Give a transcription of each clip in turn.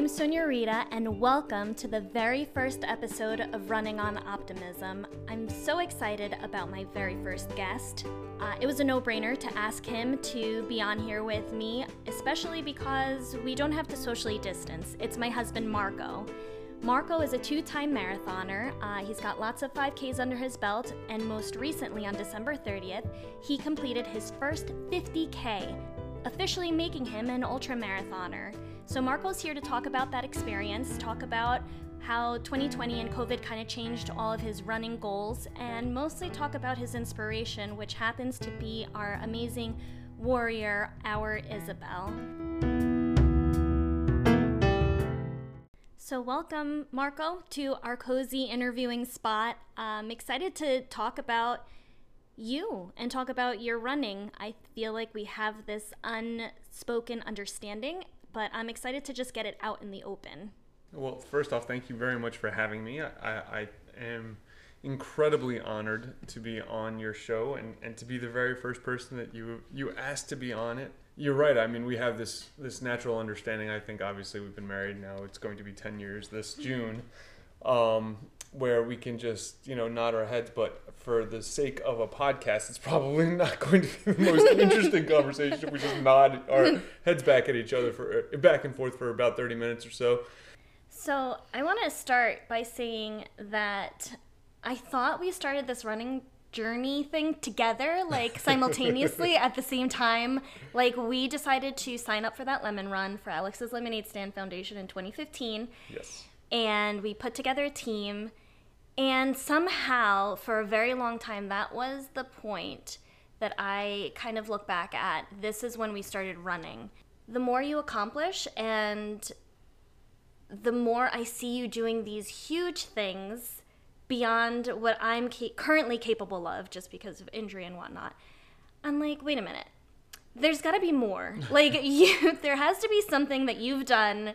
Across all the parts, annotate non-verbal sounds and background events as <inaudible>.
I'm Sonia Rita, and welcome to the very first episode of Running on Optimism. I'm so excited about my very first guest. Uh, it was a no brainer to ask him to be on here with me, especially because we don't have to socially distance. It's my husband, Marco. Marco is a two time marathoner. Uh, he's got lots of 5Ks under his belt, and most recently, on December 30th, he completed his first 50K, officially making him an ultra marathoner. So, Marco's here to talk about that experience, talk about how 2020 and COVID kind of changed all of his running goals, and mostly talk about his inspiration, which happens to be our amazing warrior, our Isabel. So, welcome, Marco, to our cozy interviewing spot. I'm excited to talk about you and talk about your running. I feel like we have this unspoken understanding, but I'm excited to just get it out in the open. Well, first off, thank you very much for having me. I, I, am incredibly honored to be on your show and, and to be the very first person that you you asked to be on it you're right. I mean, we have this this natural understanding. I think obviously we've been married now. It's going to be ten years this June, um, where we can just you know nod our heads. But for the sake of a podcast, it's probably <laughs> not going to be the most <laughs> interesting conversation. We just nod our heads back at each other for back and forth for about thirty minutes or so. So I want to start by saying that I thought we started this running journey thing together, like <laughs> simultaneously at the same time. Like we decided to sign up for that lemon run for Alex's Lemonade Stand Foundation in 2015. Yes. And we put together a team. And somehow, for a very long time, that was the point that I kind of look back at. This is when we started running. The more you accomplish and the more I see you doing these huge things beyond what I'm ca- currently capable of just because of injury and whatnot. I'm like, wait a minute. There's got to be more. <laughs> like you there has to be something that you've done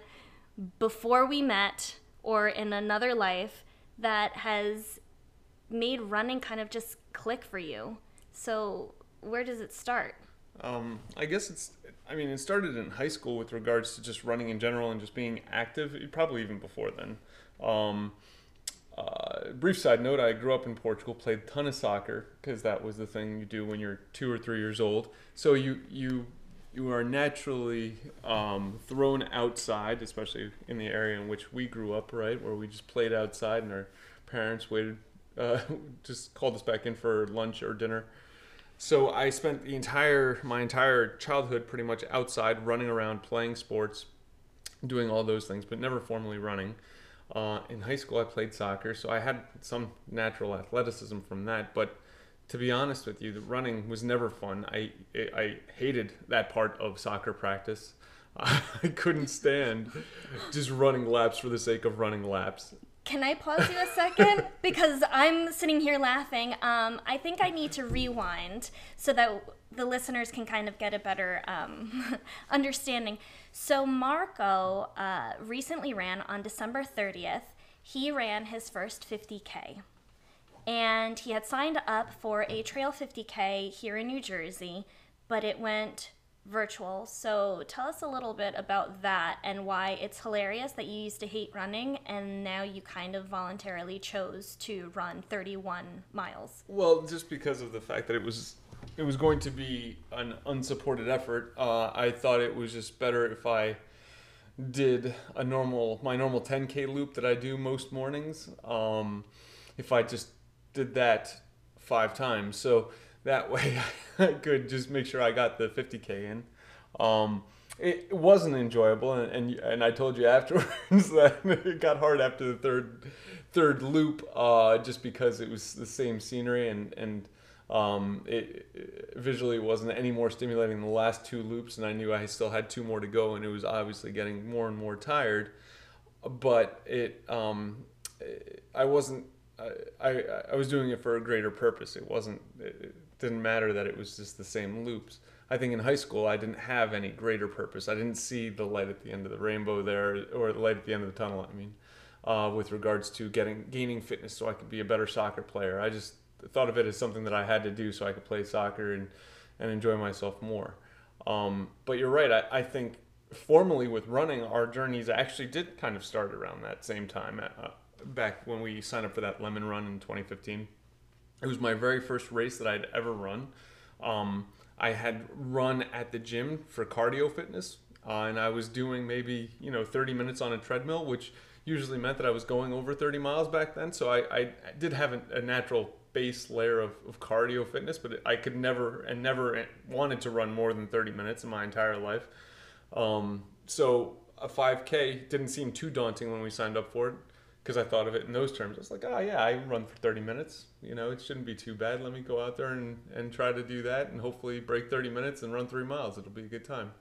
before we met or in another life that has made running kind of just click for you. So, where does it start? Um, I guess it's. I mean, it started in high school with regards to just running in general and just being active. Probably even before then. Um, uh, brief side note: I grew up in Portugal, played a ton of soccer because that was the thing you do when you're two or three years old. So you you you are naturally um, thrown outside, especially in the area in which we grew up, right, where we just played outside, and our parents waited, <laughs> uh, just called us back in for lunch or dinner. So I spent the entire my entire childhood pretty much outside, running around, playing sports, doing all those things, but never formally running. Uh, in high school, I played soccer, so I had some natural athleticism from that. But to be honest with you, the running was never fun. I I hated that part of soccer practice. <laughs> I couldn't stand just running laps for the sake of running laps. Can I pause you a second? <laughs> because I'm sitting here laughing. Um, I think I need to rewind so that the listeners can kind of get a better um, <laughs> understanding. So, Marco uh, recently ran on December 30th. He ran his first 50K. And he had signed up for a Trail 50K here in New Jersey, but it went virtual. So, tell us a little bit about that and why it's hilarious that you used to hate running and now you kind of voluntarily chose to run 31 miles. Well, just because of the fact that it was it was going to be an unsupported effort. Uh, I thought it was just better if I did a normal my normal 10k loop that I do most mornings. Um, if I just did that five times, so that <laughs> way I could just make sure I got the 50k in. Um, it wasn't enjoyable, and, and and I told you <laughs> afterwards that it got hard after the third third loop, uh, just because it was the same scenery and and um, it, it, visually wasn't any more stimulating than the last two loops, and I knew I still had two more to go, and it was obviously getting more and more tired. But it, um, I wasn't. I, I, I was doing it for a greater purpose. It wasn't. It didn't matter that it was just the same loops. I think in high school I didn't have any greater purpose. I didn't see the light at the end of the rainbow there, or the light at the end of the tunnel. I mean, uh, with regards to getting gaining fitness, so I could be a better soccer player. I just thought of it as something that I had to do so I could play soccer and, and enjoy myself more. Um, but you're right. I, I think formally with running, our journeys actually did kind of start around that same time, uh, back when we signed up for that lemon run in 2015. It was my very first race that I'd ever run. Um, I had run at the gym for cardio fitness, uh, and I was doing maybe you know 30 minutes on a treadmill, which usually meant that I was going over 30 miles back then. So I, I did have a, a natural base layer of, of cardio fitness, but I could never and never wanted to run more than 30 minutes in my entire life. Um, so a 5K didn't seem too daunting when we signed up for it because I thought of it in those terms. I was like, oh yeah, I run for 30 minutes. You know, it shouldn't be too bad. Let me go out there and, and try to do that and hopefully break 30 minutes and run three miles. It'll be a good time.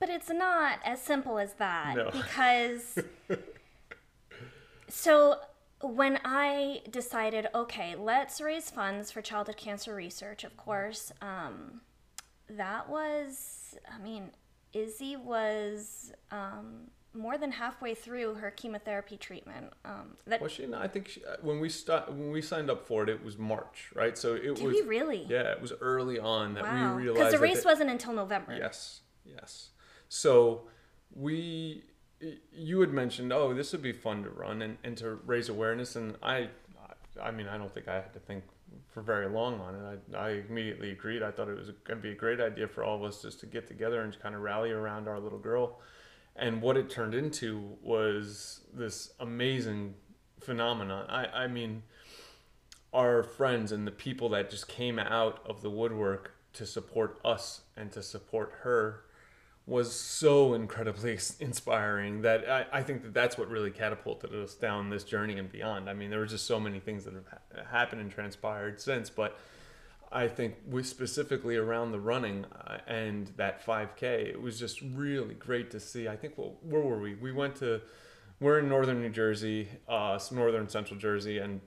But it's not as simple as that No. because <laughs> so when I decided, okay, let's raise funds for childhood cancer research, of course, um, that was, I mean, Izzy was um, more than halfway through her chemotherapy treatment. Um, that Was she? No, I think she, uh, when we st- when we signed up for it, it was March, right? So it did was we really? yeah, it was early on that wow. we Because realized the that race the- wasn't until November. Yes, yes. So we, you had mentioned, oh, this would be fun to run and, and to raise awareness, and I, I mean, I don't think I had to think for very long on it. I, I immediately agreed. I thought it was going to be a great idea for all of us just to get together and kind of rally around our little girl. And what it turned into was this amazing phenomenon. I, I mean, our friends and the people that just came out of the woodwork to support us and to support her was so incredibly <laughs> inspiring that I, I think that that's what really catapulted us down this journey and beyond. I mean, there were just so many things that have ha- happened and transpired since, but I think with specifically around the running uh, and that 5K, it was just really great to see. I think, well, where were we? We went to, we're in northern New Jersey, uh, northern central Jersey, and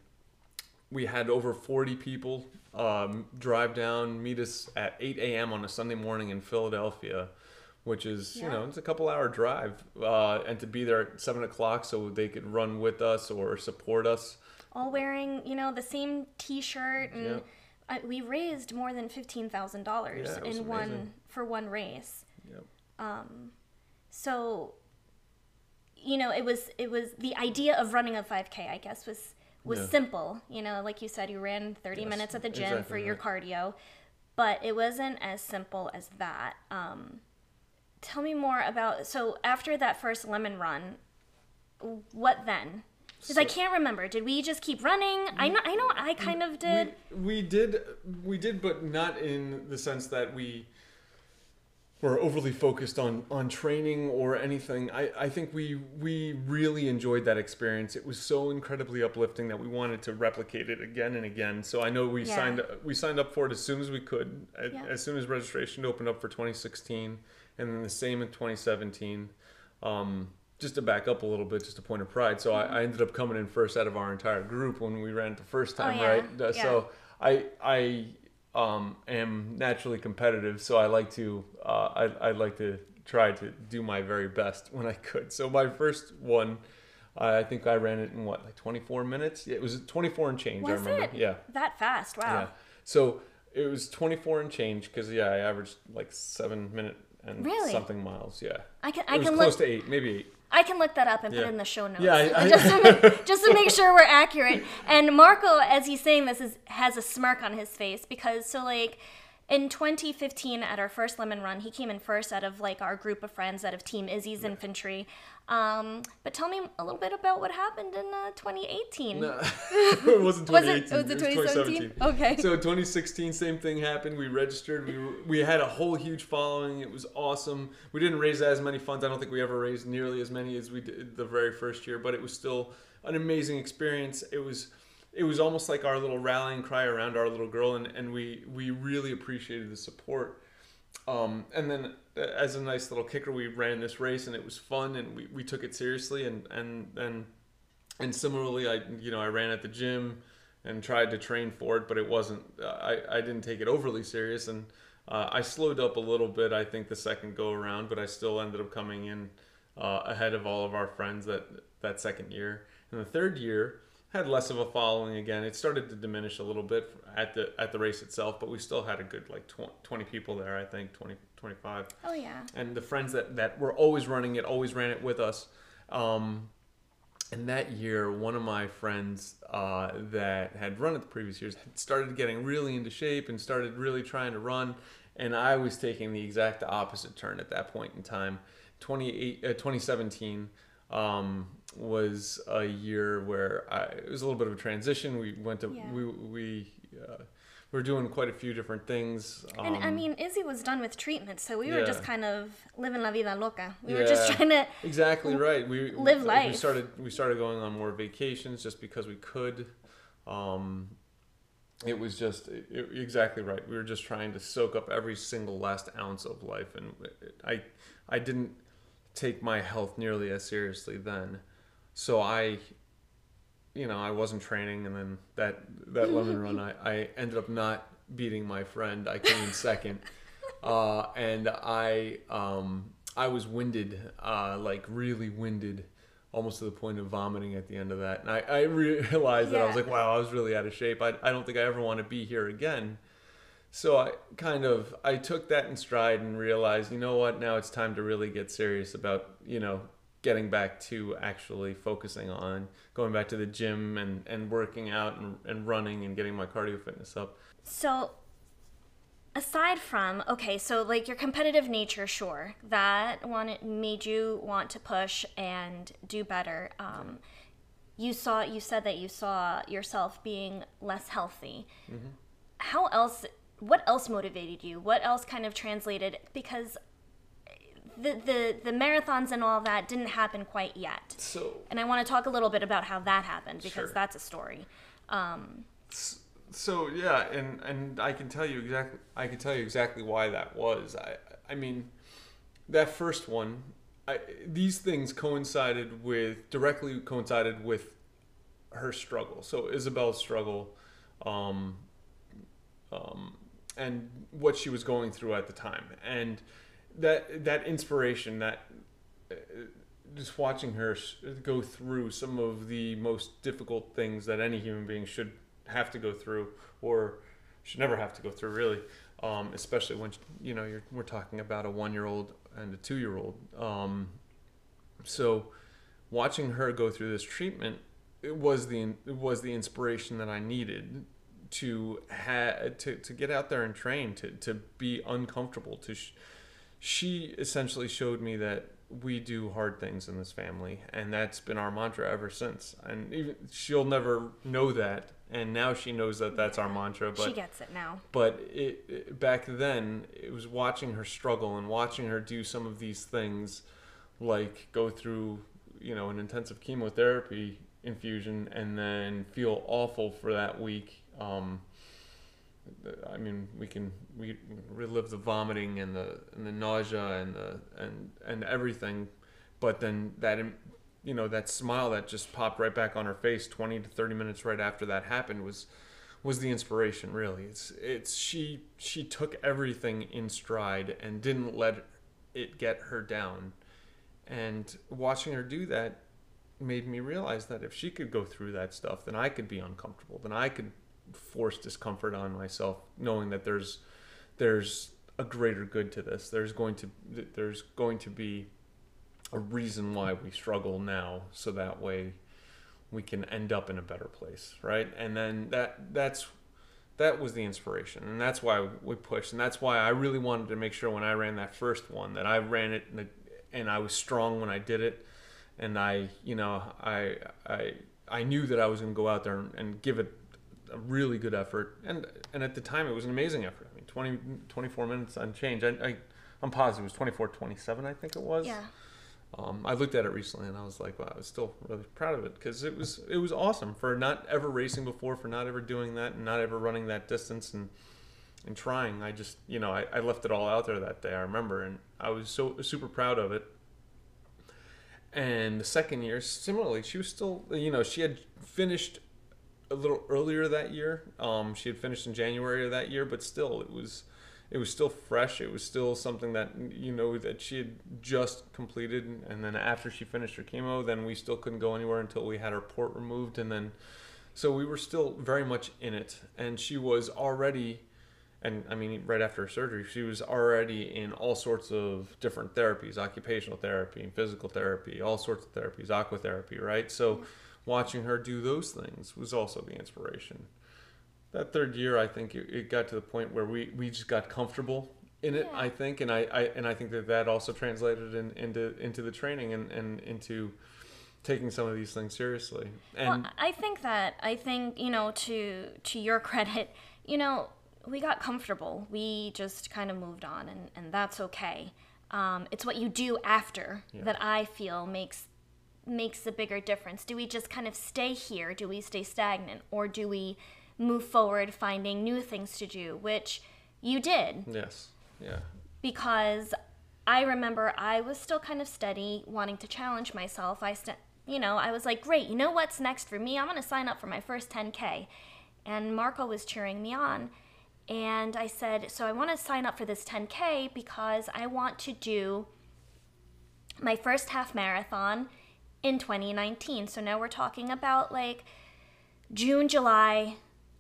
we had over 40 people um, drive down, meet us at 8 a.m. on a Sunday morning in Philadelphia, which is, you know, it's a couple hour drive. Uh, and to be there at 7 o'clock so they could run with us or support us. all wearing you know the same T-shirt, and Yeah. I, we raised more than fifteen thousand dollars Yeah, was in one amazing. for one race. Yep. Um, so you know, it was it was the idea of running a five k. I guess was was Yeah. simple. You know, like you said, you ran thirty Yes, minutes at the gym exactly for your right. cardio, but it wasn't as simple as that. Um, tell me more about so after that first lemon run, what then? Because I can't remember. Did we just keep running? I know. I know. I kind of did. We, we did, we did, but not in the sense that we were overly focused on on training or anything. I, I think we we really enjoyed that experience. It was so incredibly uplifting that we wanted to replicate it again and again. So I know we Yeah. signed we signed up for it as soon as we could, Yeah. as soon as registration opened up for 2016, and then the same in 2017. Um, just to back up a little bit, just a point of pride. So I, I ended up coming in first out of our entire group when we ran it the first time, Oh, yeah. right? Uh, Yeah. So I I um, am naturally competitive, so I like to uh, I I like to try to do my very best <laughs> when I could. So my first one, I think I ran it in what like 24 minutes. It was 24 and change. I remember. it Yeah. that fast? Wow. Yeah. So it was 24 and change because yeah, I averaged like seven minute and Really? something miles. Yeah. I can. It I was can close look. to eight, maybe eight. I can look that up and put it in the show notes. Yeah, I- <laughs> I- just, to make, just to make sure we're accurate. And Marco, as he's saying this, is has a smirk on his face because so like in 2015 at our first lemon run, he came in first out of like our group of friends out of Team Izzy's infantry. Um, but tell me a little bit about what happened in uh, 2018. No, <laughs> <laughs> it wasn't Was 2018. it- was it 2017? Okay. So 2016, same thing happened. We registered. We were, we had a whole huge following. It was awesome. We didn't raise as many funds. I don't think we ever raised nearly as many as we did the very first year, but it was still an amazing experience. It was it was almost like our little rallying cry around our little girl, and, and we we really appreciated the support. Um, and then uh, as a nice little kicker, we ran this race, and it was fun, and we, we took it seriously, and and and and similarly, I you know I ran at the gym and tried to train for it, but it wasn't. I I didn't take it overly serious, and uh, I slowed up a little bit. I think the second go around, but I still ended up coming in uh, ahead of all of our friends that that second year. And the third year had less of a following again. It started to diminish a little bit at the at the race itself, but we still had a good like 20, 20 people there. I think 20, 25. Oh yeah. And the friends that that were always running it always ran it with us. Um, and that year, one of my friends uh, that had run it the previous years had started getting really into shape and started really trying to run. And I was taking the exact opposite turn at that point in time. 28, uh, 2017 um, was a year where I, it was a little bit of a transition. We went to, Yeah. we, we, uh, we were doing quite a few different things. And I um, mean, Izzy was done with treatment, so we were just kind of living la vida loca. We were just trying to. Exactly right. We live We life. started we started going on more vacations just because we could. Um, it was just it, it- exactly right. We were just trying to soak up every single last ounce of life, and it- I I didn't take my health nearly as seriously then. So I, you know, I wasn't training, and then that that lemon <laughs> run, I, I ended up not beating my friend. I came in second, <laughs> uh, and I um, I was winded, uh, like really winded, almost to the point of vomiting at the end of that. And I, I <laughs> realized that I was like, wow, I was really out of shape. I, I don't think I ever want to be here again. So I kind of I took that in stride and realized, you know what, now it's time to really get serious about, you know, getting back to actually focusing on going back to the gym and, and working out and, and running and getting my cardio fitness up. So, aside from okay, so like your competitive nature, sure, that one made you want to push and do better. Um, you saw, you said that you saw yourself being less healthy. How else? What else motivated you? What else kind of translated? Because the the the marathons and all that didn't happen quite yet. So And I want to talk a little bit about how that happened because Sure. that's a story. Um, so yeah, and and I can tell you exactly I can tell you exactly why that was. I I mean, that first one, I these things coincided with directly coincided with her struggle. So Isabel's struggle, um, um, and what she was going through at the time, and that that inspiration that. uh, Just watching her go through some of the most difficult things that any human being should have to go through, or should never have to go through, really. Um, especially when you know we're talking about a one-year-old and a two-year-old. Um, so, watching her go through this treatment, it was the it was the inspiration that I needed to ha- to to get out there and train to to be uncomfortable. To sh- she essentially showed me that we do hard things in this family, and that's been our mantra ever since. And even she'll never know that, and now she knows that that's our mantra. But she gets it now. but it, it back then it was watching her struggle and watching her do some of these things like go through you know an intensive chemotherapy infusion and then feel awful for that week um, I mean, we can we relive the vomiting and the and the nausea and the and and everything, but then that you know that smile that just popped right back on her face 20 to 30 minutes right after that happened was was the inspiration really. It's it's she she took everything in stride and didn't let it get her down. And watching her do that made me realize that if she could go through that stuff then I could be uncomfortable then I could force discomfort on myself knowing that there's there's a greater good to this. There's going to there's going to be a reason why we struggle now so that way we can end up in a better place right? And then that that's that was the inspiration and that's why we pushed and that's why i really wanted to make sure when i ran that first one that i ran it and, and i was strong when i did it and i you know i i i knew that i was going to go out there and, and give it a really good effort and and at the time it was an amazing effort i mean 20 24 minutes on change i, I i'm positive it was 24 27 i think it was Yeah. um, I looked at it recently and I was like, wow, I was still really proud of it because it was it was awesome for not ever racing before, for not ever doing that, and not ever running that distance and and trying. I just you know I, I left it all out there that day. I remember, and I was so super proud of it. And the second year, similarly, she was still you know she had finished a little earlier that year. Um, she had finished in January of that year, but still, it was it was still fresh. It was still something that you know that she had just completed, and then after she finished her chemo, then we still couldn't go anywhere until we had her port removed, and then So we were still very much in it, and she was already, and I mean, right after her surgery, she was already in all sorts of different therapies, occupational therapy, physical therapy, all sorts of therapies, aquatherapy, right? So watching her do those things was also the inspiration. That third year, I think it, it got to the point where we, we just got comfortable in it. Yeah. I think, and I, I and I think that that also translated in, into into the training and, and into taking some of these things seriously. And well, I think that I think you know to to your <laughs> credit, you know, we got comfortable. We just kind of moved on, and and that's okay. Um, it's what you do after that I feel makes makes a bigger difference. Do we just kind of stay here? Do we stay stagnant, or do we move forward, finding new things to do? Which you did yes, yeah, because I remember I was still kind of steady, wanting to challenge myself. I, st- you know, I was like, great, you know what's next for me? I'm going to sign up for my first 10K. And Marco was cheering me on. And I said, so I want to sign up for this 10K because I want to do my first half marathon in 2019. So now we're talking about like June, July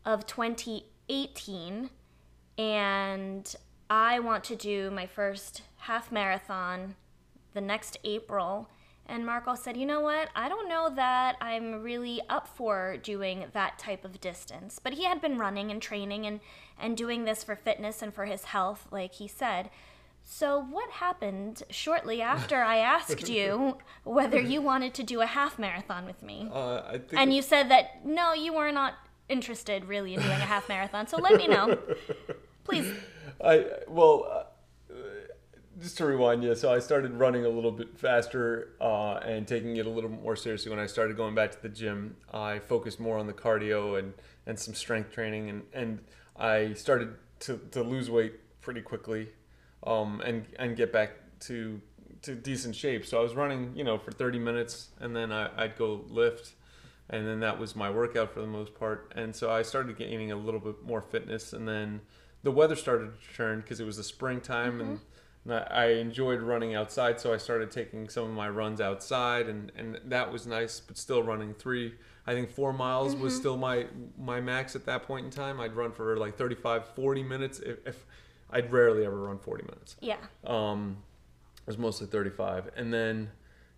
of 2018 and I want to do my first half marathon the next April. And Marco said, You know what? I don't know that I'm really up for doing that type of distance. But he had been running and training and, and doing this for fitness and for his health, like he said. So, what happened shortly after I asked you <laughs> whether you wanted to do a half marathon with me? uh, I think And you said that no, you were not interested really in doing a half marathon. So, let me know. <laughs> Please. I well, uh, just to rewind you. So I started running a little bit faster uh, and taking it a little more seriously when I started going back to the gym. I focused more on the cardio and and some strength training, and and I started to to lose weight pretty quickly, um, and and get back to to decent shape. So I was running, you know, for 30 minutes, and then I, I'd go lift and then that was my workout for the most part. And so I started gaining a little bit more fitness, and then the weather started to turn because it was the springtime, and, and I, enjoyed running outside. So I started taking some of my runs outside, and, and that was nice. But still running three, I think four miles was still my my max at that point in time. I'd run for like 35, 40 minutes. If, if I'd rarely ever run 40 minutes. Yeah. Um, it was mostly 35. And then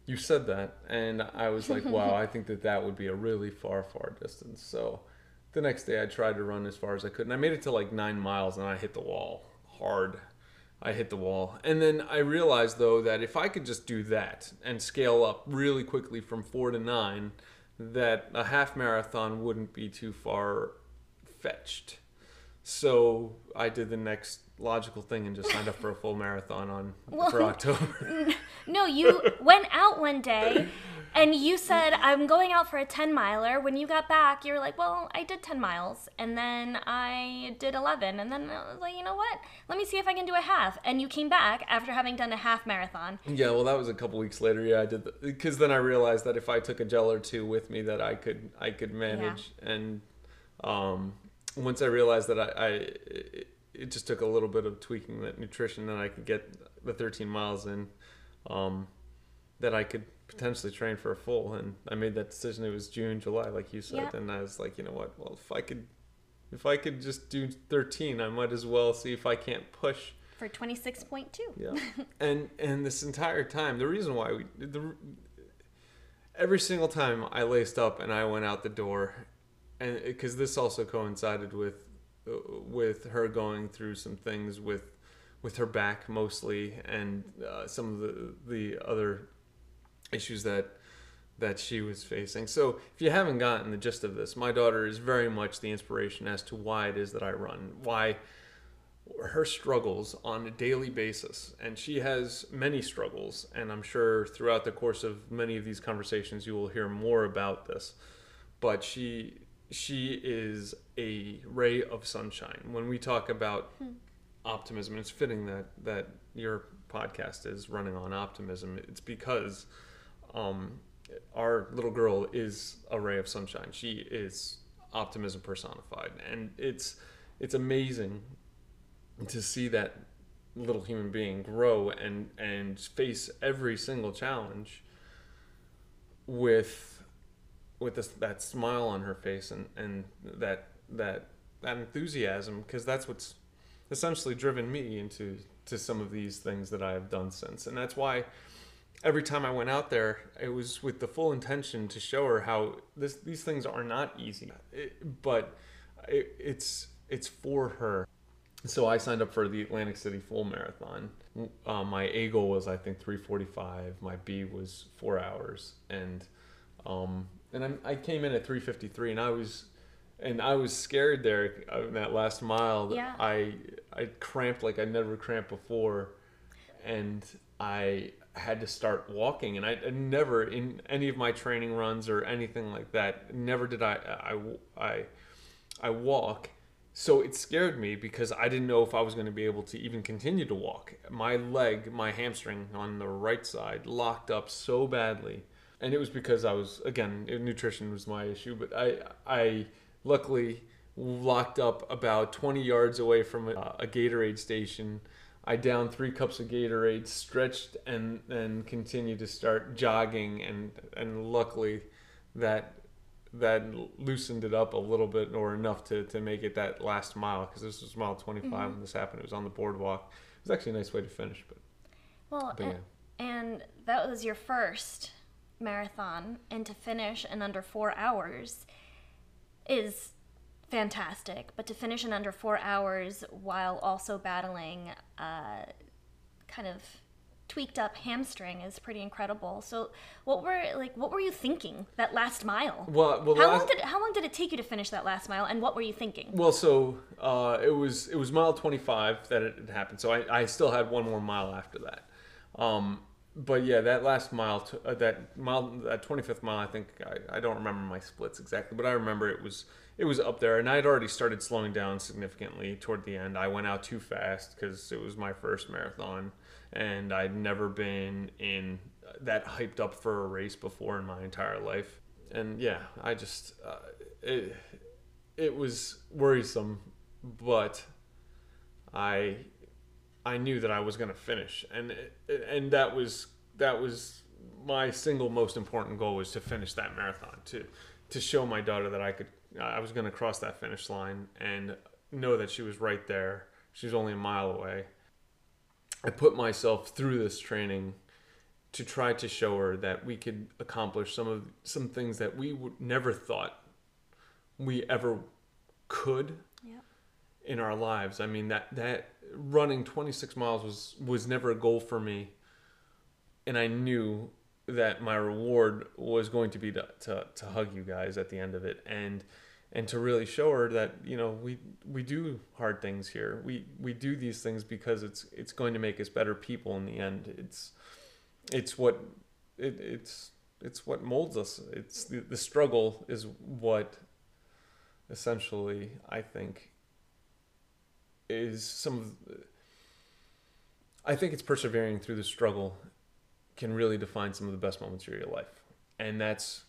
you said that, and I was like, <laughs> wow, I think that that would be a really far, far distance. So the next day I tried to run as far as I could, and I made it to like nine miles, and I hit the wall hard. I hit the wall. And then I realized, though, that if I could just do that and scale up really quickly from four to nine, that a half marathon wouldn't be too far fetched. So I did the next logical thing and just signed up for a full marathon on <laughs> for October. <laughs> No, you went out one day and you said, I'm going out for a 10 miler. When you got back, you were like, Well, I did 10 miles. And then I did 11. And then I was like, You know what? Let me see if I can do a half. And you came back after having done a half marathon. yeah, well, that was a couple weeks later. Yeah, I did because then I realized that if I took a gel or two with me, that I could I could manage. And um, once I realized that I, I it, it just took a little bit of tweaking that nutrition, that I could get the 13 miles in. Um, that I could potentially train for a full, and I made that decision. It was June, July, like you said, Yeah. and I was like, you know what? Well, if I could, if I could just do 13, I might as well see if I can't push For 26.2. yeah. <laughs> and and this entire time, the reason why we the every single time I laced up and I went out the door, and because this also coincided with with her going through some things with with her back mostly and uh, some of the the other issues that that she was facing. So if you haven't gotten the gist of this, my daughter is very much the inspiration as to why it is that I run, why her struggles on a daily basis and she has many struggles and i'm sure throughout the course of many of these conversations you will hear more about this but she she is a ray of sunshine. When we talk about optimism it's fitting that that your podcast is running on optimism it's because um, our little girl is a ray of sunshine. She is optimism personified. And it's it's amazing to see that little human being grow and and face every single challenge with with this that smile on her face and and that that that enthusiasm because that's what's essentially driven me into to some of these things that I have done since and that's why every time I went out there it was with the full intention to show her how this these things are not easy it, but it, it's it's for her so I signed up for the Atlantic City Full Marathon. Uh, my A goal was I think 3:45. My B was four hours, and um, and I'm, I came in at 3:53, and I was and I was scared there in that last mile. Yeah. I I cramped like I never cramped before, and I had to start walking. And I, I never in any of my training runs or anything like that. Never did I I I I walk. So it scared me because I didn't know if I was going to be able to even continue to walk. My leg, my hamstring on the right side, locked up so badly, and it was because I was again nutrition was my issue. But I I luckily locked up about 20 yards away from a, a Gatorade station. I downed three cups of Gatorade, stretched, and then continued to start jogging, and and luckily that that loosened it up a little bit or enough to, to make it that last mile because this was mile 25 Mm-hmm. when this happened. It was on the boardwalk. It was actually a nice way to finish, but Well, But a- yeah. and that was your first marathon, and to finish in under four hours is fantastic. But to finish in under four hours while also battling uh, kind of tweaked up hamstring is pretty incredible. So, what were like what were you thinking that last mile? well, well, how last, long did how long did it take you to finish that last mile, and what were you thinking? Well, so uh, it was it was mile 25 that it happened. So I, I still had one more mile after that. Um, but yeah, that last mile, t- uh, that mile, that 25th mile, I think I, I don't remember my splits exactly, but I remember it was it was up there, and I had already started slowing down significantly toward the end. I went out too fast because it was my first marathon, and I'd never been in that hyped up for a race before in my entire life. And yeah, I just uh, it it was worrisome, but I I knew that I was going to finish, and and that was that was my single most important goal was to finish that marathon to to show my daughter that I could I was going to cross that finish line and know that she was right there. She was only a mile away. I put myself through this training to try to show her that we could accomplish some of some things that we would never thought we ever could. In our lives. I mean that that running 26 miles was was never a goal for me, and I knew that my reward was going to be to, to, to hug you guys at the end of it and and to really show her that you know we we do hard things here. We we do these things because it's it's going to make us better people in the end. It's it's what it, it's it's what molds us. It's the, the struggle is what essentially i think is some of i think it's persevering through the struggle can really define some of the best moments of your life. And that's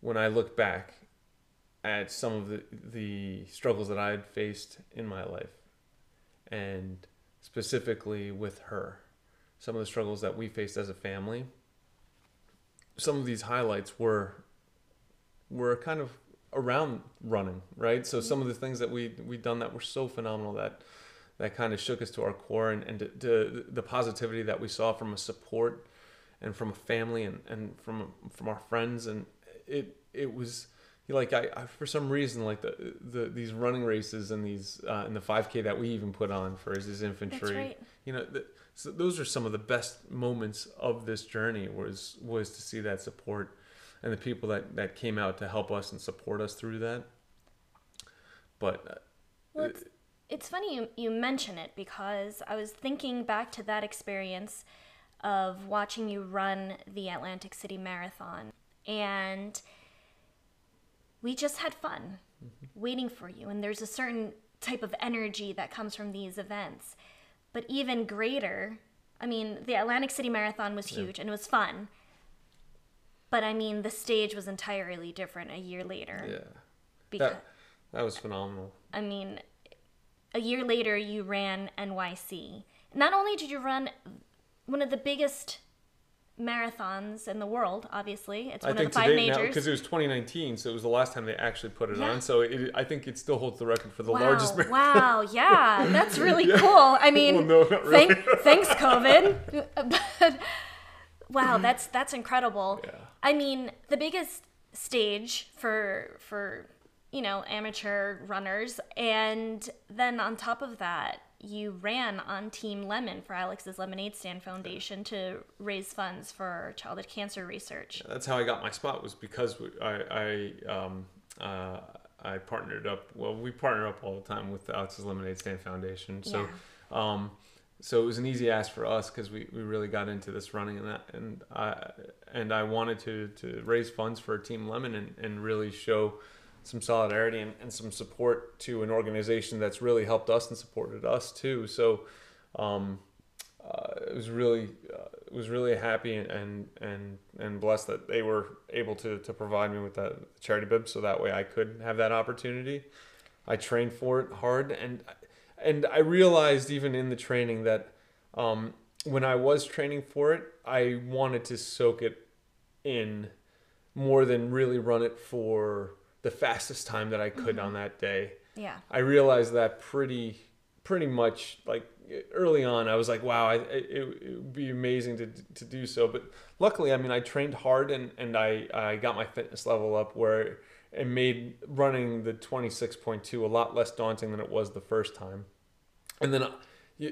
when i look back at some of the the struggles that i had faced in my life and specifically with her. Some of the struggles that we faced as a family. Some of these highlights were were kind of around running right? So some of the things that we we done that were so phenomenal that that kind of shook us to our core and, and to, to the positivity that we saw from a support and from a family and, and from from our friends. And it it was like I, I for some reason like the, the these running races and these uh, and the 5k that we even put on for his infantry. Right. you know the, so those are some of the best moments of this journey was was to see that support and the people that that came out to help us and support us through that but uh, Well, it's, it's funny you, you mention it because I was thinking back to that experience of watching you run the Atlantic City Marathon. And we just had fun waiting for you. And there's a certain type of energy that comes from these events. But even greater, I mean, the Atlantic City Marathon was huge and it was fun. But I mean, the stage was entirely different a year later. yeah because, that that was phenomenal I mean, a year later, you ran NYC. Not only did you run one of the biggest marathons in the world. Obviously, it's I one of the five majors. because it was 2019, so it was the last time they actually put it Yeah. on. So it, I think it still holds the record for the wow! largest marathon. wow! Yeah, that's <laughs> really Yeah. cool. I mean, Well, no, really. thank, thanks COVID. <laughs> <laughs> but, wow, that's that's incredible. Yeah. I mean, the biggest stage for for you know amateur runners, and then on top of that, you ran on Team Lemon for Alex's Lemonade Stand Foundation to raise funds for childhood cancer research. That's how I got my spot was because I I um uh I partnered up. Well, we partner up all the time with the Alex's Lemonade Stand Foundation. So, um, so it was an easy ask for us because we, we really got into this running and that and I and I wanted to to raise funds for Team Lemon and, and really show some solidarity and, and some support to an organization that's really helped us and supported us too. So, um, uh, it was really uh, was really happy and, and and and blessed that they were able to to provide me with that charity bib so that way I could have that opportunity. I trained for it hard and and I realized even in the training that um, when I was training for it, I wanted to soak it in more than really run it for the fastest time that I could on that day. Yeah. I realized that pretty pretty much like early on. I was like, wow, I, it, it would be amazing to to do so. But luckily, I mean, I trained hard and and I I got my fitness level up where it made running the 26.2 a lot less daunting than it was the first time. And then uh,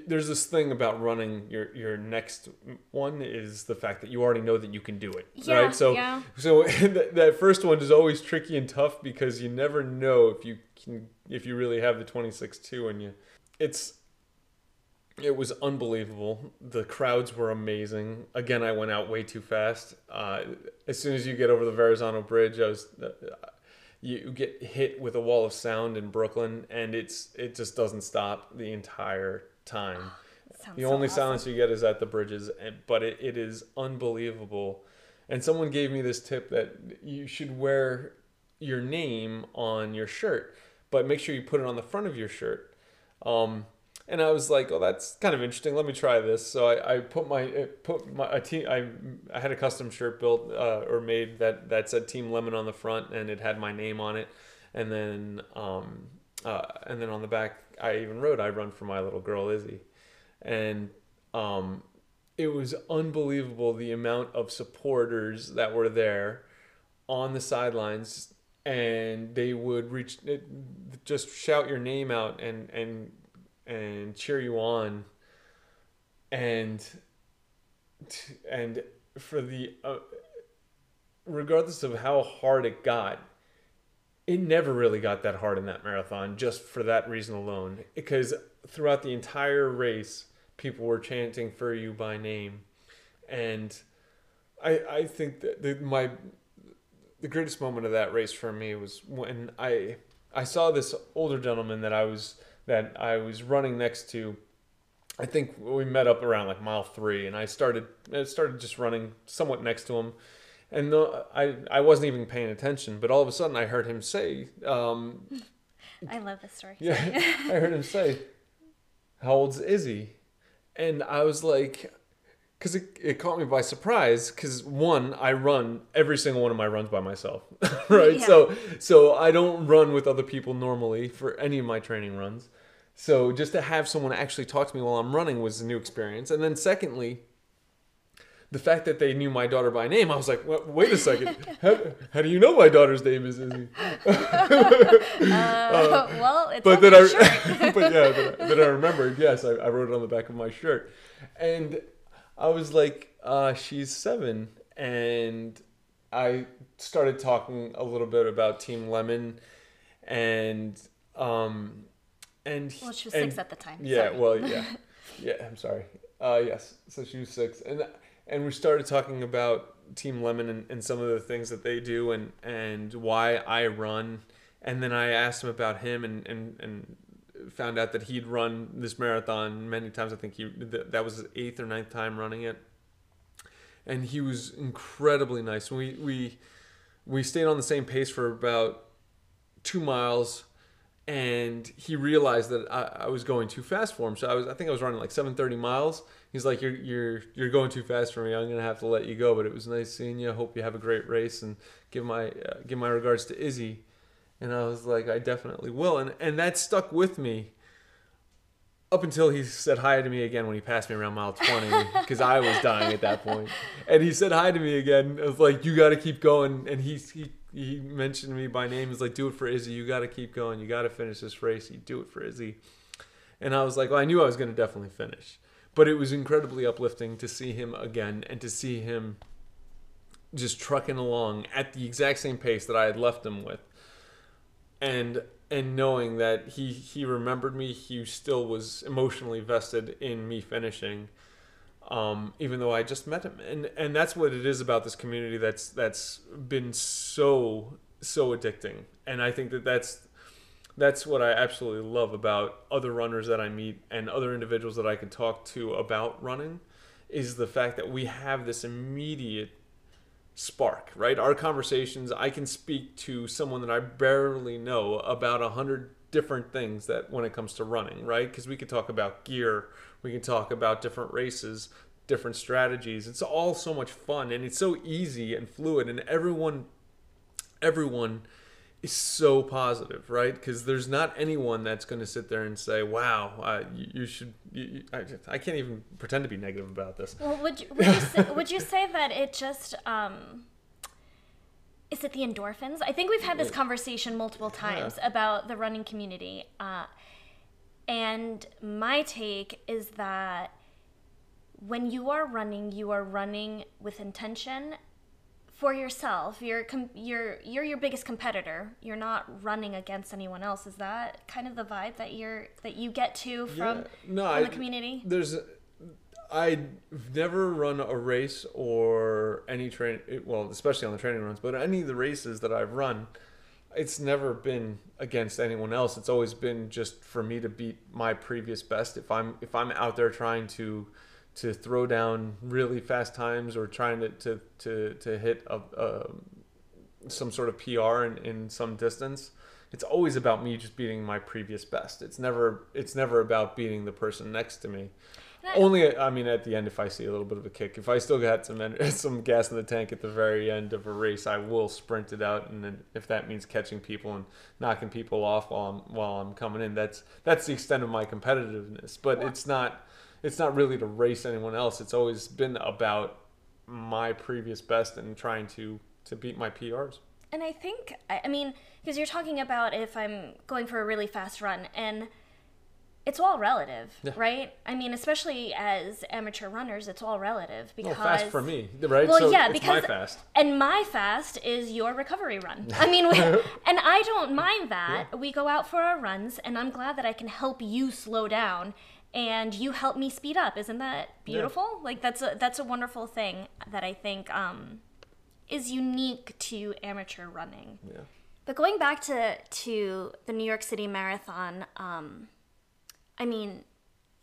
there's this thing about running your your next one is the fact that you already know that you can do it, Yeah, right? So yeah. so <laughs> that, that first one is always tricky and tough because you never know if you can if you really have the 26.2 in you. It's it was unbelievable. The crowds were amazing. Again, I went out way too fast. Uh, as soon as you get over the Verrazano Bridge, I was uh, you get hit with a wall of sound in Brooklyn, and it's it just doesn't stop the entire time. <gasps> The so only awesome. silence you get is at the bridges, and, but it, it is unbelievable. And someone gave me this tip that you should wear your name on your shirt, but make sure you put it on the front of your shirt. Um, and I was like, "Oh, that's kind of interesting. Let me try this." So I, I put my I put my a team. I I had a custom shirt built uh, or made that that said Team Lemon on the front, and it had my name on it. And then um, uh, and then on the back, I even wrote, "I run for my little girl Izzy," and um, it was unbelievable the amount of supporters that were there on the sidelines and they would reach just shout your name out and and and cheer you on. And and for the uh, regardless of how hard it got it never really got that hard in that marathon just for that reason alone. Because throughout the entire race people were chanting for you by name. And i i think that the, my the greatest moment of that race for me was when i i saw this older gentleman that i was that i was running next to i think we met up around like mile three and i started i started just running somewhat next to him and the, I, I wasn't even paying attention, but all of a sudden I heard him say, um, I love this story. yeah, I heard him say, "How old's Izzy?" And I was like, because it, it caught me by surprise. Because one, I run every single one of my runs by myself, <laughs> right? Yeah. So so I don't run with other people normally for any of my training runs. So just to have someone actually talk to me while I'm running was a new experience. And then secondly, the fact that they knew my daughter by name, I was like, "Wait- wait a second, <laughs> how, how do you know my daughter's name is Izzy? <laughs> <laughs> Uh, well, it's but on then I, shirt. but yeah, then I, then I remembered. Yes, I, I wrote it on the back of my shirt, and I was like, uh, "She's seven. and I started talking a little bit about Team Lemon, and um, and Well, she was and- six at the time. yeah, sorry. well, yeah, <laughs> yeah. I'm sorry. Uh, yes, so she was six, and and we started talking about Team Lemon and, and some of the things that they do, and and why I run, and then I asked him about him, and and and found out that he'd run this marathon many times. I think he that was his eighth or ninth time running it, and he was incredibly nice. We we we stayed on the same pace for about two miles and he realized that I, I was going too fast for him. So I was, I think I was running like 7:30 miles. He's like, "You're you're you're going too fast for me. I'm gonna have to let you go." But it was nice seeing you. Hope you have a great race and give my uh, give my regards to Izzy. And I was like, "I definitely will." And and that stuck with me up until he said hi to me again when he passed me around mile 20 <laughs> because I was dying at that point. And he said hi to me again. I was like, "You got to keep going." And he he he mentioned me by name. He's like, "Do it for Izzy. You got to keep going. You got to finish this race. You do it for Izzy." And I was like, "Well, I knew I was going to definitely finish." But it was incredibly uplifting to see him again and to see him just trucking along at the exact same pace that I had left him with. And and knowing that he he remembered me, he still was emotionally vested in me finishing, um, even though I just met him, and and that's what it is about this community that's that's been so so addicting, and I think that that's that's what I absolutely love about other runners that I meet and other individuals that I can talk to about running, is the fact that we have this immediate spark, right? Our conversations, I can speak to someone that I barely know about a hundred different things that when it comes to running, right? Because we could talk about gear, we can talk about different races, different strategies. It's all so much fun and it's so easy and fluid and everyone everyone is so positive, right? Because there's not anyone that's going to sit there and say, "Wow, uh, you, you, should." You, I, I, can't even pretend to be negative about this. Well, would you, would you, say, <laughs> would you say that it just um, is it the endorphins? I think we've had this conversation multiple times yeah. about the running community, uh, and my take is that when you are running, you are running with intention for yourself. You're com- you're you're your biggest competitor. You're not running against anyone else. Is that kind of the vibe that you're that you get to from, yeah. no, from I, the community? There's I've never run a race or any train well, especially on the training runs, but any of the races that I've run, it's never been against anyone else. It's always been just for me to beat my previous best. If I'm if I'm out there trying to to throw down really fast times or trying to to to, to hit a, a, some sort of PR in, in some distance. It's always about me just beating my previous best. It's never it's never about beating the person next to me. Only, I mean, at the end, if I see a little bit of a kick, if I still got some <laughs> some gas in the tank at the very end of a race, I will sprint it out, and then if that means catching people and knocking people off while I'm while I'm coming in, that's that's the extent of my competitiveness. But it's not it's not really to race anyone else. It's always been about my previous best and trying to to beat my PRs. And I think I mean because you're talking about if I'm going for a really fast run and it's all relative, yeah. right? I mean, especially as amateur runners, it's all relative because well, fast for me, right? Well, so yeah, because my fast. and my fast is your recovery run. I mean, we, <laughs> and I don't mind that. Yeah. We go out for our runs, and I'm glad that I can help you slow down and you help me speed up. Isn't that beautiful? Yeah. Like that's a that's a wonderful thing that I think um, is unique to amateur running. Yeah. But going back to to the New York City Marathon, um, I mean,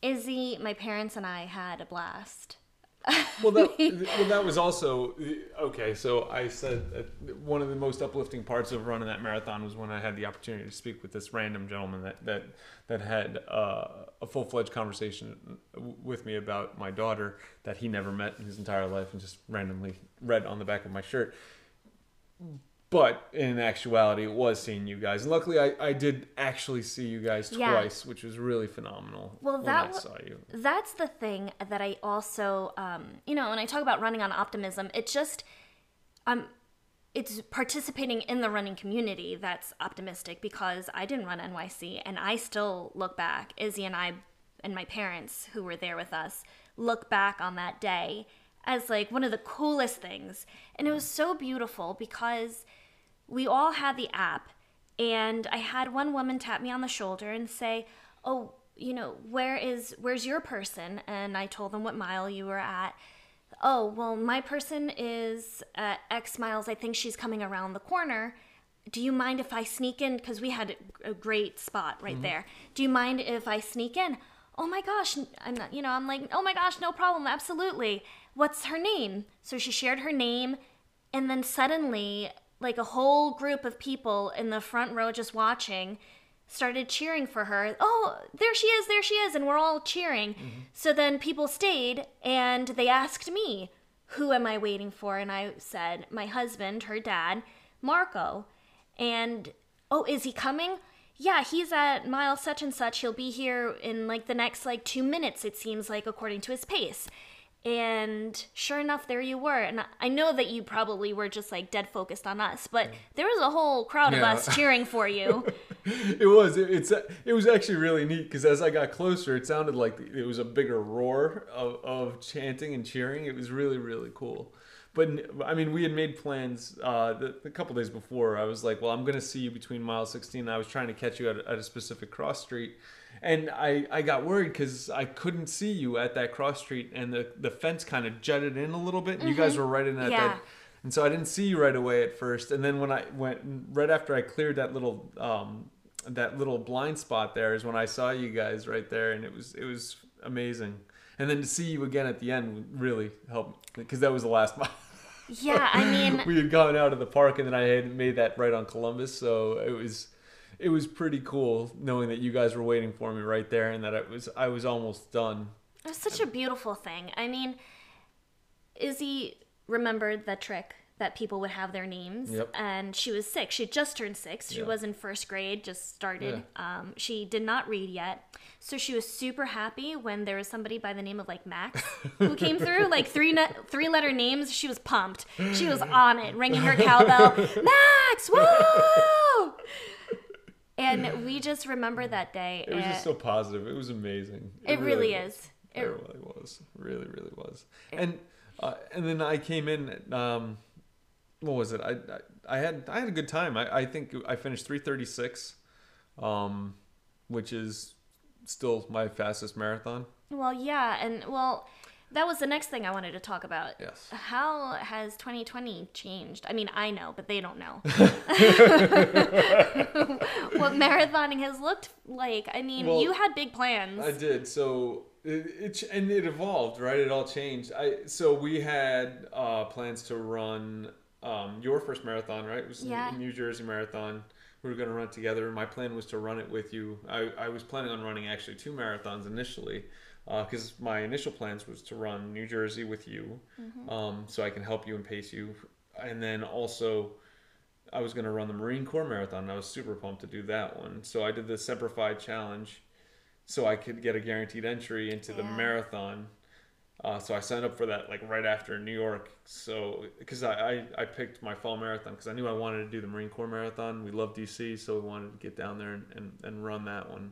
Izzy, my parents and I had a blast well, that, <laughs> well, that was also okay. So I said one of the most uplifting parts of running that marathon was when I had the opportunity to speak with this random gentleman that that that had uh, a full fledged conversation with me about my daughter that he never met in his entire life and just randomly read on the back of my shirt but in actuality, it was seeing you guys, and luckily, I, I did actually see you guys yeah. twice, which was really phenomenal. Well, that I saw you. That's the thing that I also, um, you know, when I talk about running on optimism, it just, um, it's participating in the running community that's optimistic because I didn't run NYC, and I still look back. Izzy and I, and my parents who were there with us, look back on that day as like one of the coolest things, and it was so beautiful because we all had the app and I had one woman tap me on the shoulder and say, "Oh, you know, where is where's your person?" And I told them what mile you were at. "Oh, well, my person is at X miles. I think she's coming around the corner." Do you mind if I sneak in because we had a great spot right mm-hmm. there. Do you mind if I sneak in? Oh my gosh, I'm not, you know, I'm like, "Oh my gosh, no problem. Absolutely." What's her name? So she shared her name and then suddenly like a whole group of people in the front row just watching started cheering for her. Oh, there she is, there she is, and we're all cheering. Mm-hmm. So then people stayed and they asked me, Who am I waiting for? And I said, My husband, her dad, Marco. And oh, is he coming? Yeah, he's at mile such and such. He'll be here in like the next like two minutes, it seems like, according to his pace. And sure enough, there you were. And I- know that you probably were just like dead focused on us, but there was a whole crowd of us cheering for you. <laughs> It was. It, it's. It was actually really neat because as I got closer, it sounded like it was a bigger roar of, of chanting and cheering. It was really really cool. But I mean, we had made plans uh, the, a couple days before. I was like, "Well, I'm going to see you between mile 16." I was trying to catch you at, at a specific cross street, and I, I got worried because I couldn't see you at that cross street, and the, the fence kind of jutted in a little bit, and you guys were right in at Yeah. that and so I didn't see you right away at first. And then when I went right after I cleared that little um, that little blind spot there is when I saw you guys right there, and it was it was amazing. And then to see you again at the end really helped because that was the last <laughs> mile. Yeah, I mean, we had gone out of the park, and then I had made that right on Columbus, so it was it was pretty cool knowing that you guys were waiting for me right there, and that it was I was almost done. it was such a beautiful thing. I mean, Izzy remembered the trick that people would have their names, Yep. and she was six. She just turned six. She Yeah. was in first grade, just started. Um, she did not read yet, so she was super happy when there was somebody by the name of like Max who <laughs> came through, like three ne- three letter names. She was pumped. She was on it, ringing her cowbell. Max, woo! And we just remember that day. It was and just so positive. It was amazing. it really was. is. It really was. Really, really was. And uh, and then I came in. Um, what was it? I, I I had I had a good time. I, I think I finished three thirty six, um, which is still my fastest marathon. Well, yeah, and well, that was the next thing I wanted to talk about. Yes. How has 2020 changed? I mean, I know, but they don't know. <laughs> what marathoning has looked like. I mean, Well, you had big plans. I did. So it, it and it evolved, right? It all changed. I so we had uh, plans to run um, your first marathon, right? It was the Yeah. New Jersey Marathon. We were going to run it together. My plan was to run it with you. I, I was planning on running actually two marathons initially, because my initial plans was to run New Jersey with you, um, so I can help you and pace you, and then also. I was going to run the Marine Corps Marathon. And I was super pumped to do that one. So I did the Semperfi Challenge so I could get a guaranteed entry into the marathon. Uh, so I signed up for that like right after New York. So because I, I, I picked my fall marathon because I knew I wanted to do the Marine Corps Marathon. We love DC, so we wanted to get down there and, and, and run that one.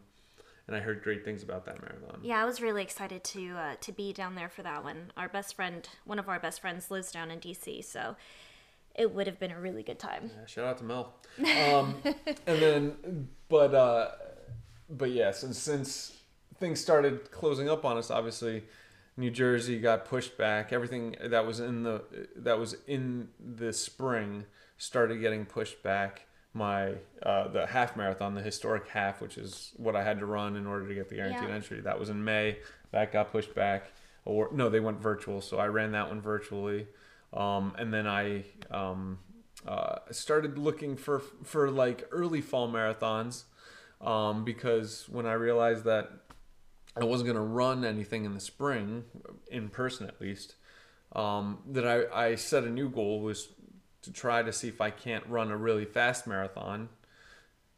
And I heard great things about that marathon. yeah, I was really excited to uh, to be down there for that one. Our best friend, one of our best friends, lives down in DC, so it would have been a really good time. Yeah, shout out to Mel. Um, <laughs> and then, but uh, but yeah, since since things started closing up on us, obviously, New Jersey got pushed back. Everything that was in the that was in the spring started getting pushed back. My uh, the half marathon, the historic half, which is what I had to run in order to get the guaranteed Yeah. entry. That was in May. That got pushed back. Or no, they went virtual, so I ran that one virtually. Um, and then I um, uh, started looking for for like early fall marathons um, because when I realized that I wasn't going to run anything in the spring, in person at least, um, that I, I set a new goal was to try to see if I can't run a really fast marathon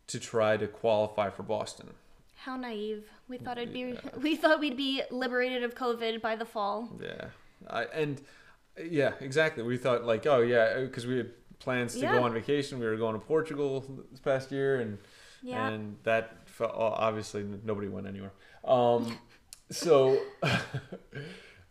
to try to qualify for Boston. How naive! We thought it'd be <laughs> we thought we'd be liberated of COVID by the fall. Yeah, I, and yeah, exactly. We thought like, oh yeah, because we had plans to Yeah. go on vacation. We were going to Portugal this past year, and Yeah. and that obviously nobody went anywhere. Um, so. <laughs>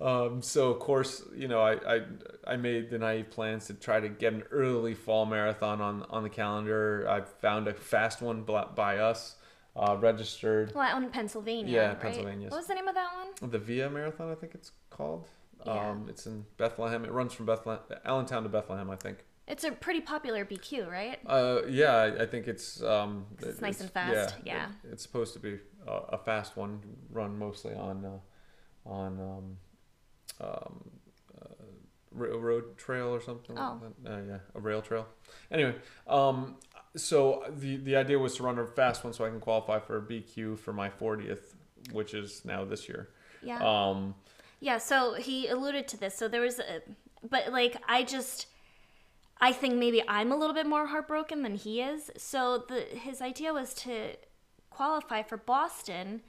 Um, so of course, you know, I, I I made the naive plans to try to get an early fall marathon on on the calendar. I found a fast one by us, uh, registered. Well, out in Pennsylvania. Yeah, right? Pennsylvania. What was the name of that one? The Via Marathon, I think it's called. Yeah. Um, it's in Bethlehem. It runs from Bethlehem, Allentown to Bethlehem, I think. It's a pretty popular BQ, right? Uh, yeah, I, think it's um, It's nice and fast, yeah. it- it's supposed to be a, a fast one, run mostly on uh, on um, um, uh, road trail or something. Oh. Like. Uh, yeah, a rail trail. Anyway, um, so the the idea was to run a fast one so I can qualify for a BQ for my 40th, which is now this year. Yeah. Um, Yeah, so he alluded to this. So there was, a, but like I just, I think maybe I'm a little bit more heartbroken than he is. So the his idea was to qualify for Boston.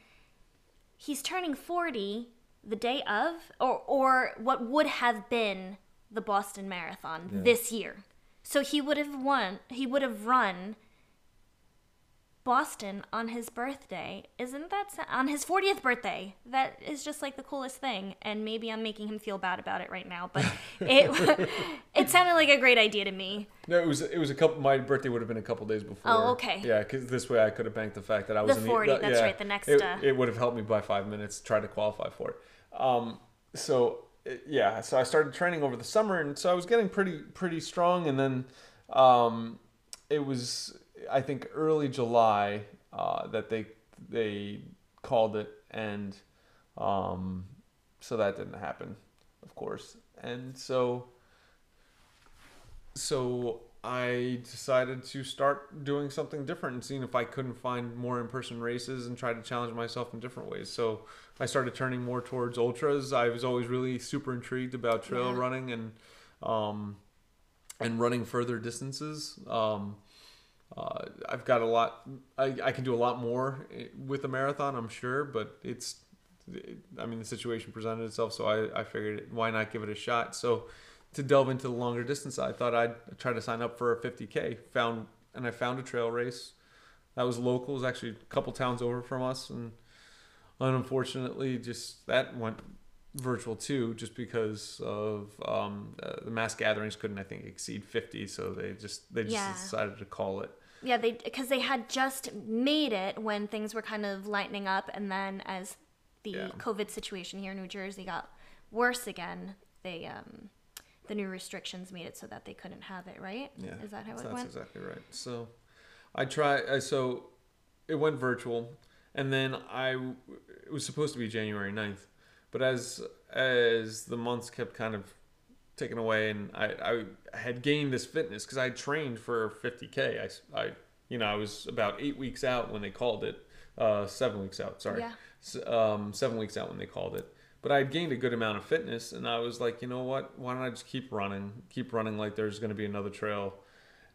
He's turning forty the day of, or or what would have been the Boston Marathon this year. So he would have won. He would have run. Boston on his birthday. Isn't that on his 40th birthday? That is just like the coolest thing. And maybe I'm making him feel bad about it right now, but <laughs> it <laughs> it sounded like a great idea to me. no, it was it was a couple. My birthday would have been a couple days before. Oh, okay. Yeah, because this way I could have banked the fact that I was The in 40, the, that's yeah, right, the next, It, uh, it would have helped me by five minutes try to qualify for it. Um, so yeah, so I started training over the summer, and so I was getting pretty pretty strong, and then um, it was I think early July uh, that they they called it, and um, so that didn't happen, of course, and so so I decided to start doing something different and seeing if I couldn't find more in-person races and try to challenge myself in different ways. So I started turning more towards ultras. I was always really super intrigued about trail Yeah. running and um, and running further distances. Um, uh, I've got a lot. I, I can do a lot more with a marathon, I'm sure, but it's. I mean, the situation presented itself, so I, I figured why not give it a shot. So, to delve into the longer distance, I thought I'd try to sign up for a 50k. Found and I found a trail race that was local. It was actually a couple towns over from us, and unfortunately, just that went virtual too, just because of um, uh, the mass gatherings couldn't, I think, exceed 50. So they just they just Yeah. decided to call it. Yeah, they because they had just made it when things were kind of lightening up, and then as the Yeah. COVID situation here in New Jersey got worse again, they um, the new restrictions made it so that they couldn't have it. Right? Yeah, Is that how it that's went? That's exactly right. So, I try. I, so, it went virtual, and then I. It was supposed to be January 9th, but as as the months kept kind of taken away, and I I had gained this fitness because I trained for 50k. I I you know I was about eight weeks out when they called it. Uh, seven weeks out. Sorry. Yeah. S- um, seven weeks out when they called it. But I had gained a good amount of fitness, and I was like, you know what? Why don't I just keep running? Keep running like there's going to be another trail.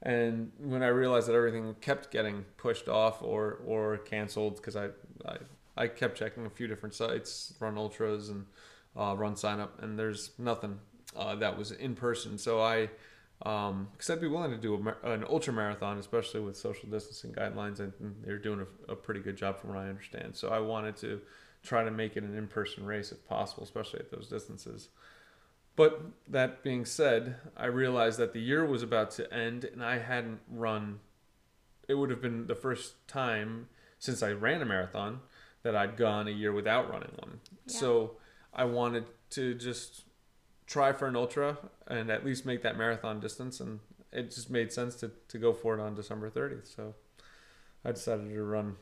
And when I realized that everything kept getting pushed off or or canceled, because I, I I kept checking a few different sites, Run Ultras and uh, Run Sign Up, and there's nothing uh, that was in person. So I, because I'd be willing to do a, an ultra marathon, especially with social distancing guidelines, and they're doing a, a pretty good job from what I understand. So I wanted to try to make it an in-person race if possible, especially at those distances. But that being said, I realized that the year was about to end and I hadn't run. It would have been the first time since I ran a marathon that I'd gone a year without running one. Yeah. So I wanted to just try for an ultra and at least make that marathon distance. And it just made sense to, to go for it on December 30th. So I decided to run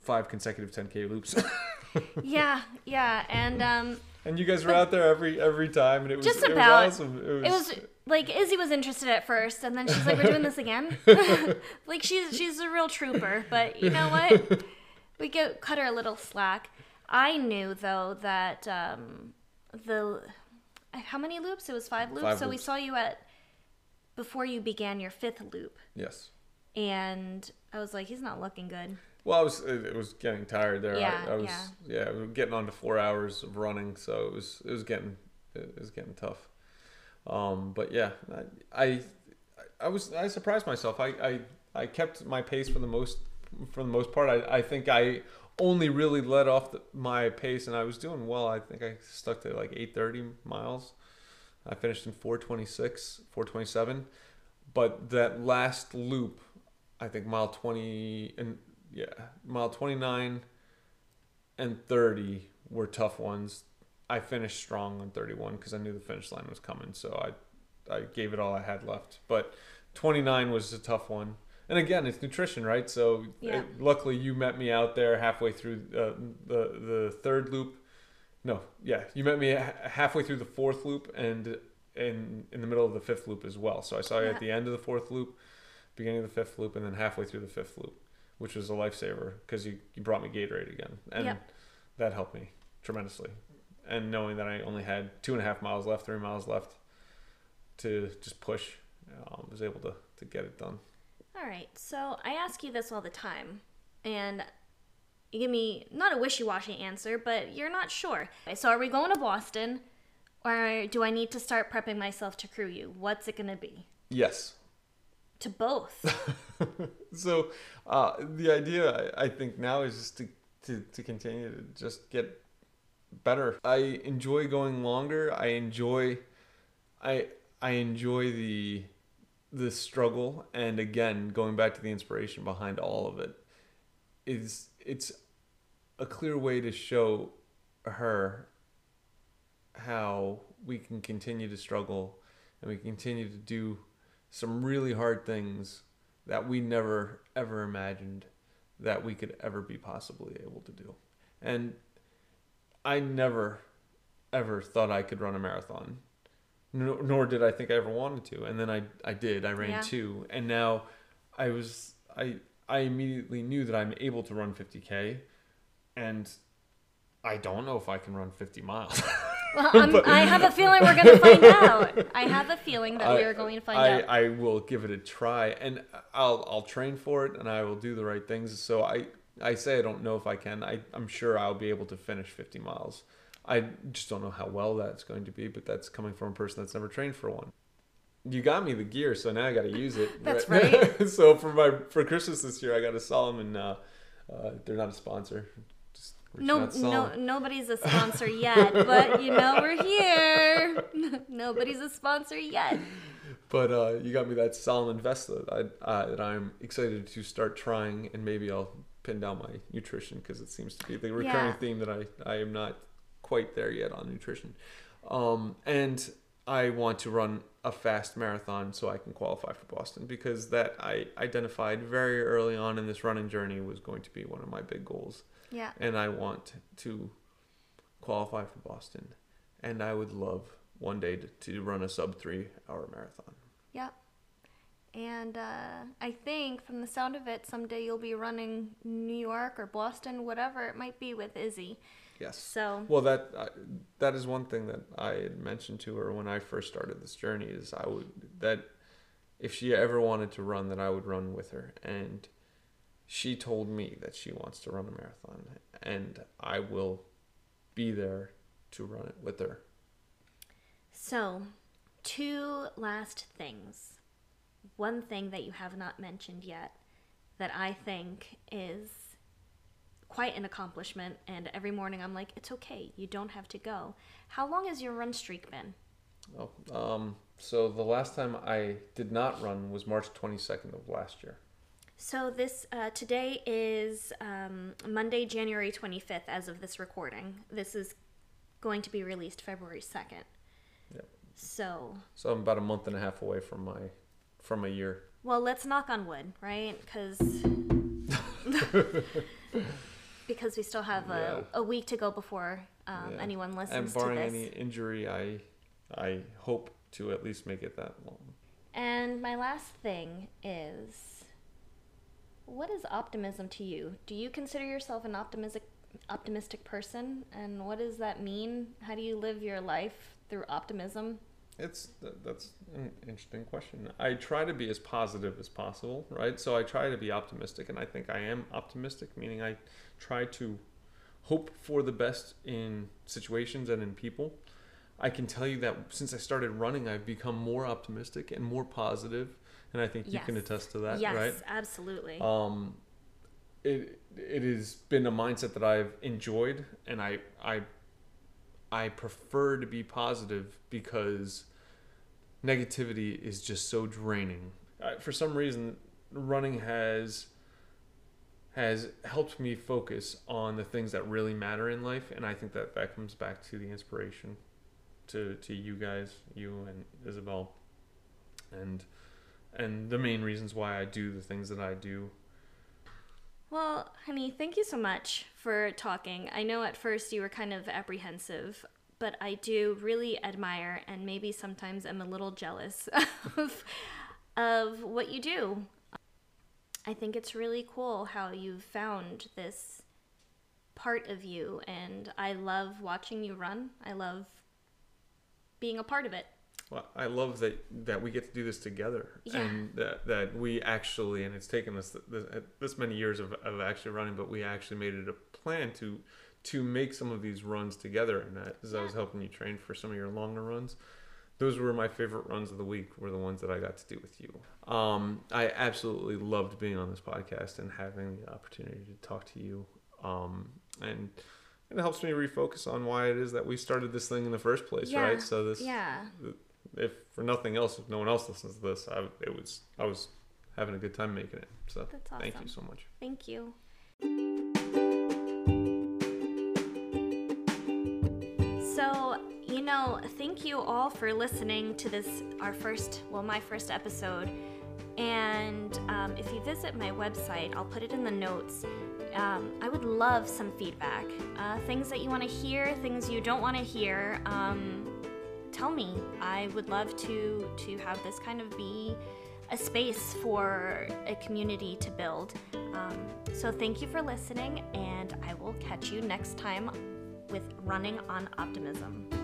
five consecutive 10K loops. <laughs> yeah, yeah, and um, and you guys were out there every every time, and it was Just it about. was awesome. It was, it was like Izzy was interested at first, and then she's like, "We're doing this again." <laughs> <laughs> like she's she's a real trooper, but you know what? <laughs> We get cut her a little slack. I knew though that um, the how many loops? It was five loops. Five so we saw you at before you began your fifth loop, yes. and I was like, "He's not looking good." Well, I was it, was getting tired there. Yeah, I, I was yeah. yeah, we getting on to four hours of running, so it was it was getting it was getting tough. Um, but yeah, I, I I was I surprised myself. I, I I kept my pace for the most for the most part. I, I think I only really let off the, my pace, and I was doing well. I think I stuck to like eight thirty miles. I finished in four twenty six, four twenty seven. But that last loop, I think mile twenty and yeah, mile twenty nine and thirty were tough ones. I finished strong on thirty one because I knew the finish line was coming, so I I gave it all I had left. But twenty nine was a tough one. And again, it's nutrition, right? So Yeah. it- luckily, you met me out there halfway through uh, the the third loop. No, yeah, you met me halfway through the fourth loop and in in the middle of the fifth loop as well. So I saw you Yeah. at the end of the fourth loop. beginning of the fifth loop, and then halfway through the fifth loop, which was a lifesaver because you, you brought me Gatorade again, and Yep. that helped me tremendously. And knowing that I only had two and a half miles left, three miles left to just push, um, was able to to get it done. All right. So I ask you this all the time, and you give me not a wishy-washy answer, but you're not sure. So are we going to Boston, or do I need to start prepping myself to crew you? What's it gonna be? Yes. To both. <laughs> So uh, the idea I, I think now is just to, to, to continue to just get better. I enjoy going longer. I enjoy I I enjoy the the struggle and again going back to the inspiration behind all of it is it's a clear way to show her how we can continue to struggle and we continue to do some really hard things that we never ever imagined that we could ever be possibly able to do. And I never ever thought I could run a marathon. Nor, nor did I think I ever wanted to. And then I I did. I ran Yeah. two. And now I was I I immediately knew that I'm able to run 50k and I don't know if I can run 50 miles. <laughs> Well, <laughs> I'm, I have a feeling we're gonna find <laughs> out. I have a feeling that we are going to find I, out. I will give it a try, and I'll I'll train for it, and I will do the right things. So I I say I don't know if I can. I I'm sure I'll be able to finish 50 miles. I just don't know how well that's going to be, but that's coming from a person that's never trained for one. You got me the gear, so now I got to use it. That's <laughs> right. so for my for Christmas this year, I got a Salomon. Uh, uh, they're not a sponsor. No, no, nobody's a sponsor <laughs> yet, but you know we're here. <laughs> nobody's a sponsor yet. But uh, you got me that Salomon vest that, I, uh, that I'm excited to start trying, and maybe I'll pin down my nutrition because it seems to be the recurring Yeah. theme that I, I am not quite there yet on nutrition. Um, and I want to run a fast marathon so I can qualify for Boston because that I identified very early on in this running journey was going to be one of my big goals Yeah. and I want to qualify for Boston. And I would love one day to, to run a sub three hour marathon. Yep. And uh, I think from the sound of it, someday you'll be running New York or Boston, whatever it might be, with Izzy. Yes. So Well, that uh, that is one thing that I had mentioned to her when I first started this journey is I would that if she ever wanted to run, that I would run with her, and she told me that she wants to run a marathon, and I will be there to run it with her. So, two last things. One thing that you have not mentioned yet that I think is quite an accomplishment, and every morning I'm like, it's okay, you don't have to go. How long has your run streak been? Oh, um, so the last time I did not run was March 22nd of last year. So, this uh, today is um, Monday, January 25th, as of this recording. This is going to be released February 2nd. Yep. So, So I'm about a month and a half away from my from a year. Well, let's knock on wood, right? Because <laughs> <laughs> because we still have a, Yeah. a week to go before um, Yeah. anyone listens to this. And, barring this. any injury, I I hope to at least make it that long. And my last thing is, what is optimism to you? Do you consider yourself an optimistic optimistic person? And what does that mean? How do you live your life through optimism? It's that's an interesting question. I try to be as positive as possible, right? So I try to be optimistic, and I think I am optimistic, meaning I try to hope for the best in situations and in people. I can tell you that since I started running, I've become more optimistic and more positive, and I think you can attest to that, yes, right? absolutely. um, it it has been a mindset that I've enjoyed, and I I I prefer to be positive because negativity is just so draining. I, for some reason, running has has helped me focus on the things that really matter in life, and I think that that comes back to the inspiration to to you guys, you and Isabel, and and the main reasons why I do the things that I do Well, honey, thank you so much for talking. I know at first you were kind of apprehensive, but I do really admire and maybe sometimes am a little jealous <laughs> of of what you do. I think it's really cool how you've found this part of you, and I love watching you run. I love being a part of it. Well, I love that that we get to do this together, Yeah. and that, that we actually, and it's taken us this, this many years of, of actually running, but we actually made it a plan to to make some of these runs together. And that, as I was helping you train for some of your longer runs, those were my favorite runs of the week. Were the ones that I got to do with you. Um, I absolutely loved being on this podcast and having the opportunity to talk to you. Um, and it helps me refocus on why it is that we started this thing in the first place, Yeah. right? So this Yeah. If for nothing else, if no one else listens to this, I it was I was having a good time making it. So That's thank you so much. Thank you. So, you know, thank you all for listening to this, our first, well, my first episode. And um, if you visit my website, I'll put it in the notes. Um, I would love some feedback. Uh, things that you want to hear, things you don't want to hear. Um, tell me. I would love to to have this kind of be a space for a community to build. Um, so thank you for listening, and I will catch you next time with Running on Optimism.